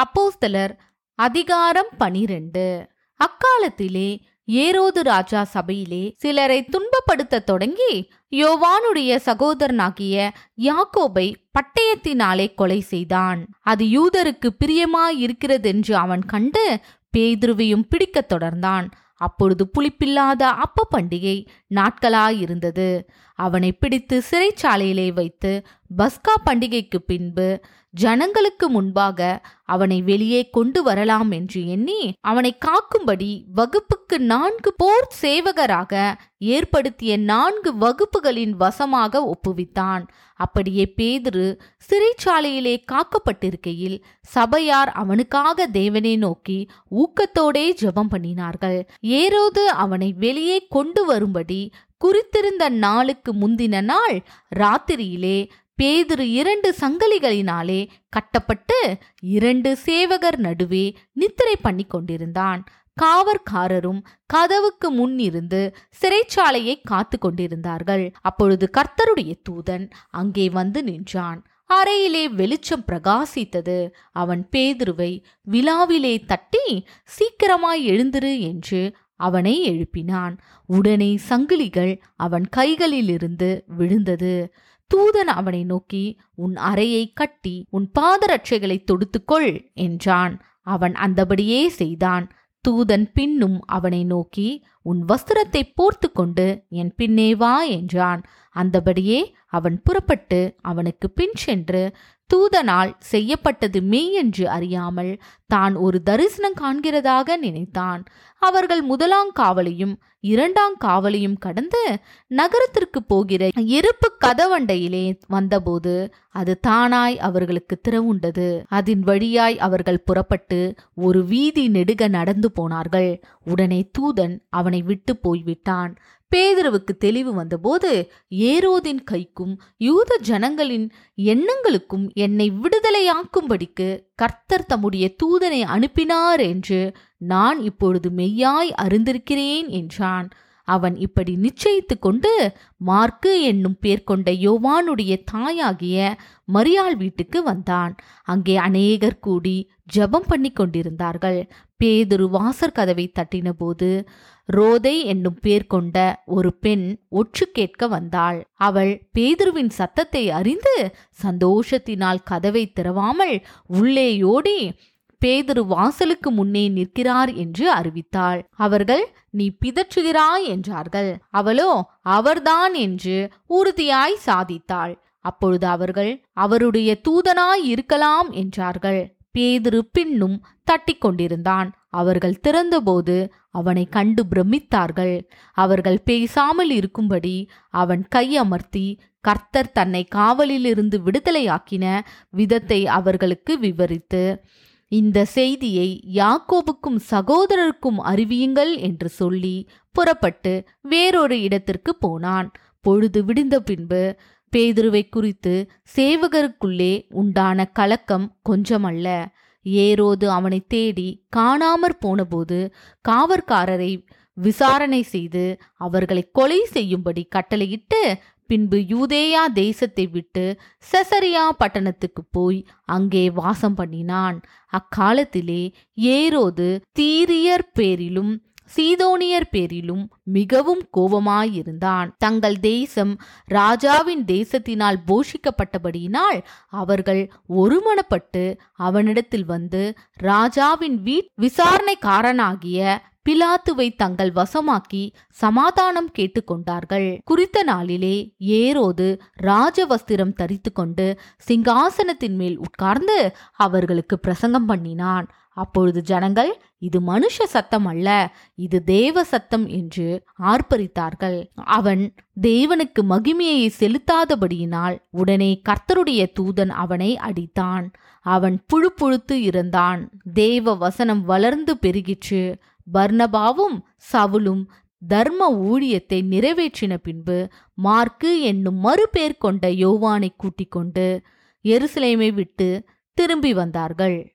அப்போஸ்தலர் அதிகாரம் பனிரெண்டு. அக்காலத்திலே ஏரோது ராஜா சபையிலே சிலரை துன்பப்படுத்த தொடங்கி யோவானுடைய சகோதரனாகிய யாக்கோபை பட்டயத்தினாலே கொலை செய்தான். அது யூதருக்கு பிரியமாயிருக்கிறதென்று அவன் கண்டு பேதுருவையும் பிடிக்கத் தொடர்ந்தான். அப்பொழுது புளிப்பில்லாத அப்ப பண்டிகை நாட்களாயிருந்தது. அவனை பிடித்து சிறைச்சாலையிலே வைத்து பஸ்கா பண்டிகைக்கு பின்பு ஜனங்களுக்கு முன்பாக அவனை வெளியே கொண்டு வரலாம் என்று எண்ணி அவனை காக்கும்படி வகுப்புக்கு நான்கு போர் சேவகராக ஏற்படுத்திய நான்கு வகுப்புகளின் வசமாக ஒப்புவித்தான். அப்படியே பேதுரு சிறைச்சாலையிலே காக்கப்பட்டிருக்கையில் சபையார் அவனுக்காக தேவனை நோக்கி ஊக்கத்தோடே ஜெபம் பண்ணினார்கள். ஏரோது அவனை வெளியே கொண்டு வரும்படி குறித்திருந்த நாளுக்கு முந்தின நாள் ராத்திரியிலே பேதுரு இரண்டு சங்கலிகளினாலே கட்டப்பட்டு இரண்டு சேவகர் நடுவே நித்திரை பண்ணி கொண்டிருந்தான். காவற்காரரும் கதவுக்கு முன் இருந்து சிறைச்சாலையை காத்து கொண்டிருந்தார்கள். அப்பொழுது கர்த்தருடைய தூதன் அங்கே வந்து நின்றான். அறையிலே வெளிச்சம் பிரகாசித்தது. அவன் பேதுருவை விழாவிலே தட்டி சீக்கிரமாய் எழுந்திரு என்று அவனை எழுப்பினான். உடனே சங்கிலிகள் அவன் கைகளிலிருந்து விழுந்தது. தூதன் அவனை நோக்கி உன் அறையை கட்டி உன் பாதரட்சைகளை தொடுத்துக்கொள் என்றான். அவன் அந்தபடியே செய்தான். தூதன் பின்னும் அவனை நோக்கி உன் வஸ்திரத்தை போர்த்து கொண்டு என் பின்னே வா என்றான். அந்தபடியே அவன் புறப்பட்டு அவனுக்கு பின் சென்று தூதனால் செய்யப்பட்டது மெய் என்று அறியாமல் தான் ஒரு தரிசனம் காண்கிறதாக நினைத்தான். அவர்கள் முதலாம் காவலையும் இரண்டாம் காவலையும் கடந்து நகரத்திற்கு போகிற இருப்பு கதவண்டையிலே வந்தபோது அது தானாய் அவர்களுக்கு திறவுண்டது. அதன் வழியாய் அவர்கள் புறப்பட்டு ஒரு வீதி நெடுக நடந்து போனார்கள். உடனே தூதன் அவனை விட்டு போய்விட்டான். பேதுருவுக்கு தெளிவு வந்தபோது ஏரோதின் கைக்கும் யூத ஜனங்களின் எண்ணங்களுக்கும் என்னை விடுதலையாக்கும்படிக்கு கர்த்தர் தம்முடைய தூதனை அனுப்பினார் என்று நான் இப்பொழுது மெய்யாய் அறிந்திருக்கிறேன் என்றான். அவன் இப்படி நிச்சயித்து கொண்டு மார்க்கு என்னும் பேர் கொண்ட யோவானுடைய தாயாகிய மரியாள் வீட்டுக்கு வந்தான். அங்கே அநேகர் கூடி ஜெபம் பண்ணி கொண்டிருந்தார்கள். பேதுரு வாசற் கதவை தட்டினபோது ரோதை என்னும் பேர் கொண்ட ஒரு பெண் ஒற்று கேட்க வந்தாள். அவள் பேதுருவின் சத்தத்தை அறிந்து சந்தோஷத்தினால் கதவை திறவாமல் உள்ளேயோடி பேதுரு வாசலுக்கு முன்னே நிற்கிறார் என்று அறிவித்தாள். அவர்கள் நீ பிதற்றுகிறாய் என்றார்கள். அவளோ அவர்தான் என்று உறுதியாய் சாதித்தாள். அப்பொழுது அவர்கள் அவருடைய தூதனாய் இருக்கலாம் என்றார்கள். பேதுரு பின்னும் தட்டிக் கொண்டிருந்தான். அவர்கள் திறந்தபோது அவனை கண்டு பிரமித்தார்கள். அவர்கள் பேசாமல் இருக்கும்படி அவன் கையமர்த்தி கர்த்தர் தன்னை காவலிலிருந்து விடுதலையாக்கின விதத்தை அவர்களுக்கு விவரித்து இந்த செய்தியை யாக்கோபுக்கும் சகோதரருக்கும் அறிவியுங்கள் என்று சொல்லி புறப்பட்டு வேறொரு இடத்திற்கு போனான். பொழுது விடிந்த பின்பு பேதுருவை குறித்து சேவகருக்குள்ளே உண்டான கலக்கம் கொஞ்சமல்ல. ஏரோது அவனை தேடி காணாமற் போனபோது காவற்காரரை விசாரணை செய்து அவர்களை கொலை செய்யும்படி கட்டளையிட்டு பின்பு யூதேயா தேசத்தை விட்டு செசரியா பட்டணத்துக்கு போய் அங்கே வாசம் பண்ணினான். அக்காலத்திலே ஏரோது தீரியர் பேரிலும் சீதோனியர் பேரிலும் மிகவும் கோபமாயிருந்தான். தங்கள் தேசம் ராஜாவின் தேசத்தினால் போஷிக்கப்பட்டபடியினால் அவர்கள் ஒருமனப்பட்டு அவனிடத்தில் வந்து ராஜாவின் வீட் விசாரணைக்காரனாகிய பிலாத்துவை தங்கள் வசமாக்கி சமாதானம் கேட்டுக்கொண்டார்கள். குறித்த நாளிலே ஏரோது ராஜவஸ்திரம் தரித்து கொண்டு சிங்காசனத்தின் மேல் உட்கார்ந்து அவர்களுக்கு பிரசங்கம் பண்ணினான். அப்பொழுது ஜனங்கள் இது மனுஷ சத்தம் அல்ல இது தேவ சத்தம் என்று ஆர்ப்பரித்தார்கள். அவன் தேவனுக்கு மகிமையை செலுத்தாதபடியினால் உடனே கர்த்தருடைய தூதன் அவனை அடித்தான். அவன் புழு புழுத்து இருந்தான். தேவ வசனம் வளர்ந்து பெருகிற்று. பர்னபாவும் சவுலும் தர்ம ஊழியத்தை நிறைவேற்றின பின்பு மார்க்கு என்னும் மறுபேர் கொண்ட யோவானை கூட்டிக் கொண்டு எருசலேமை விட்டு திரும்பி வந்தார்கள்.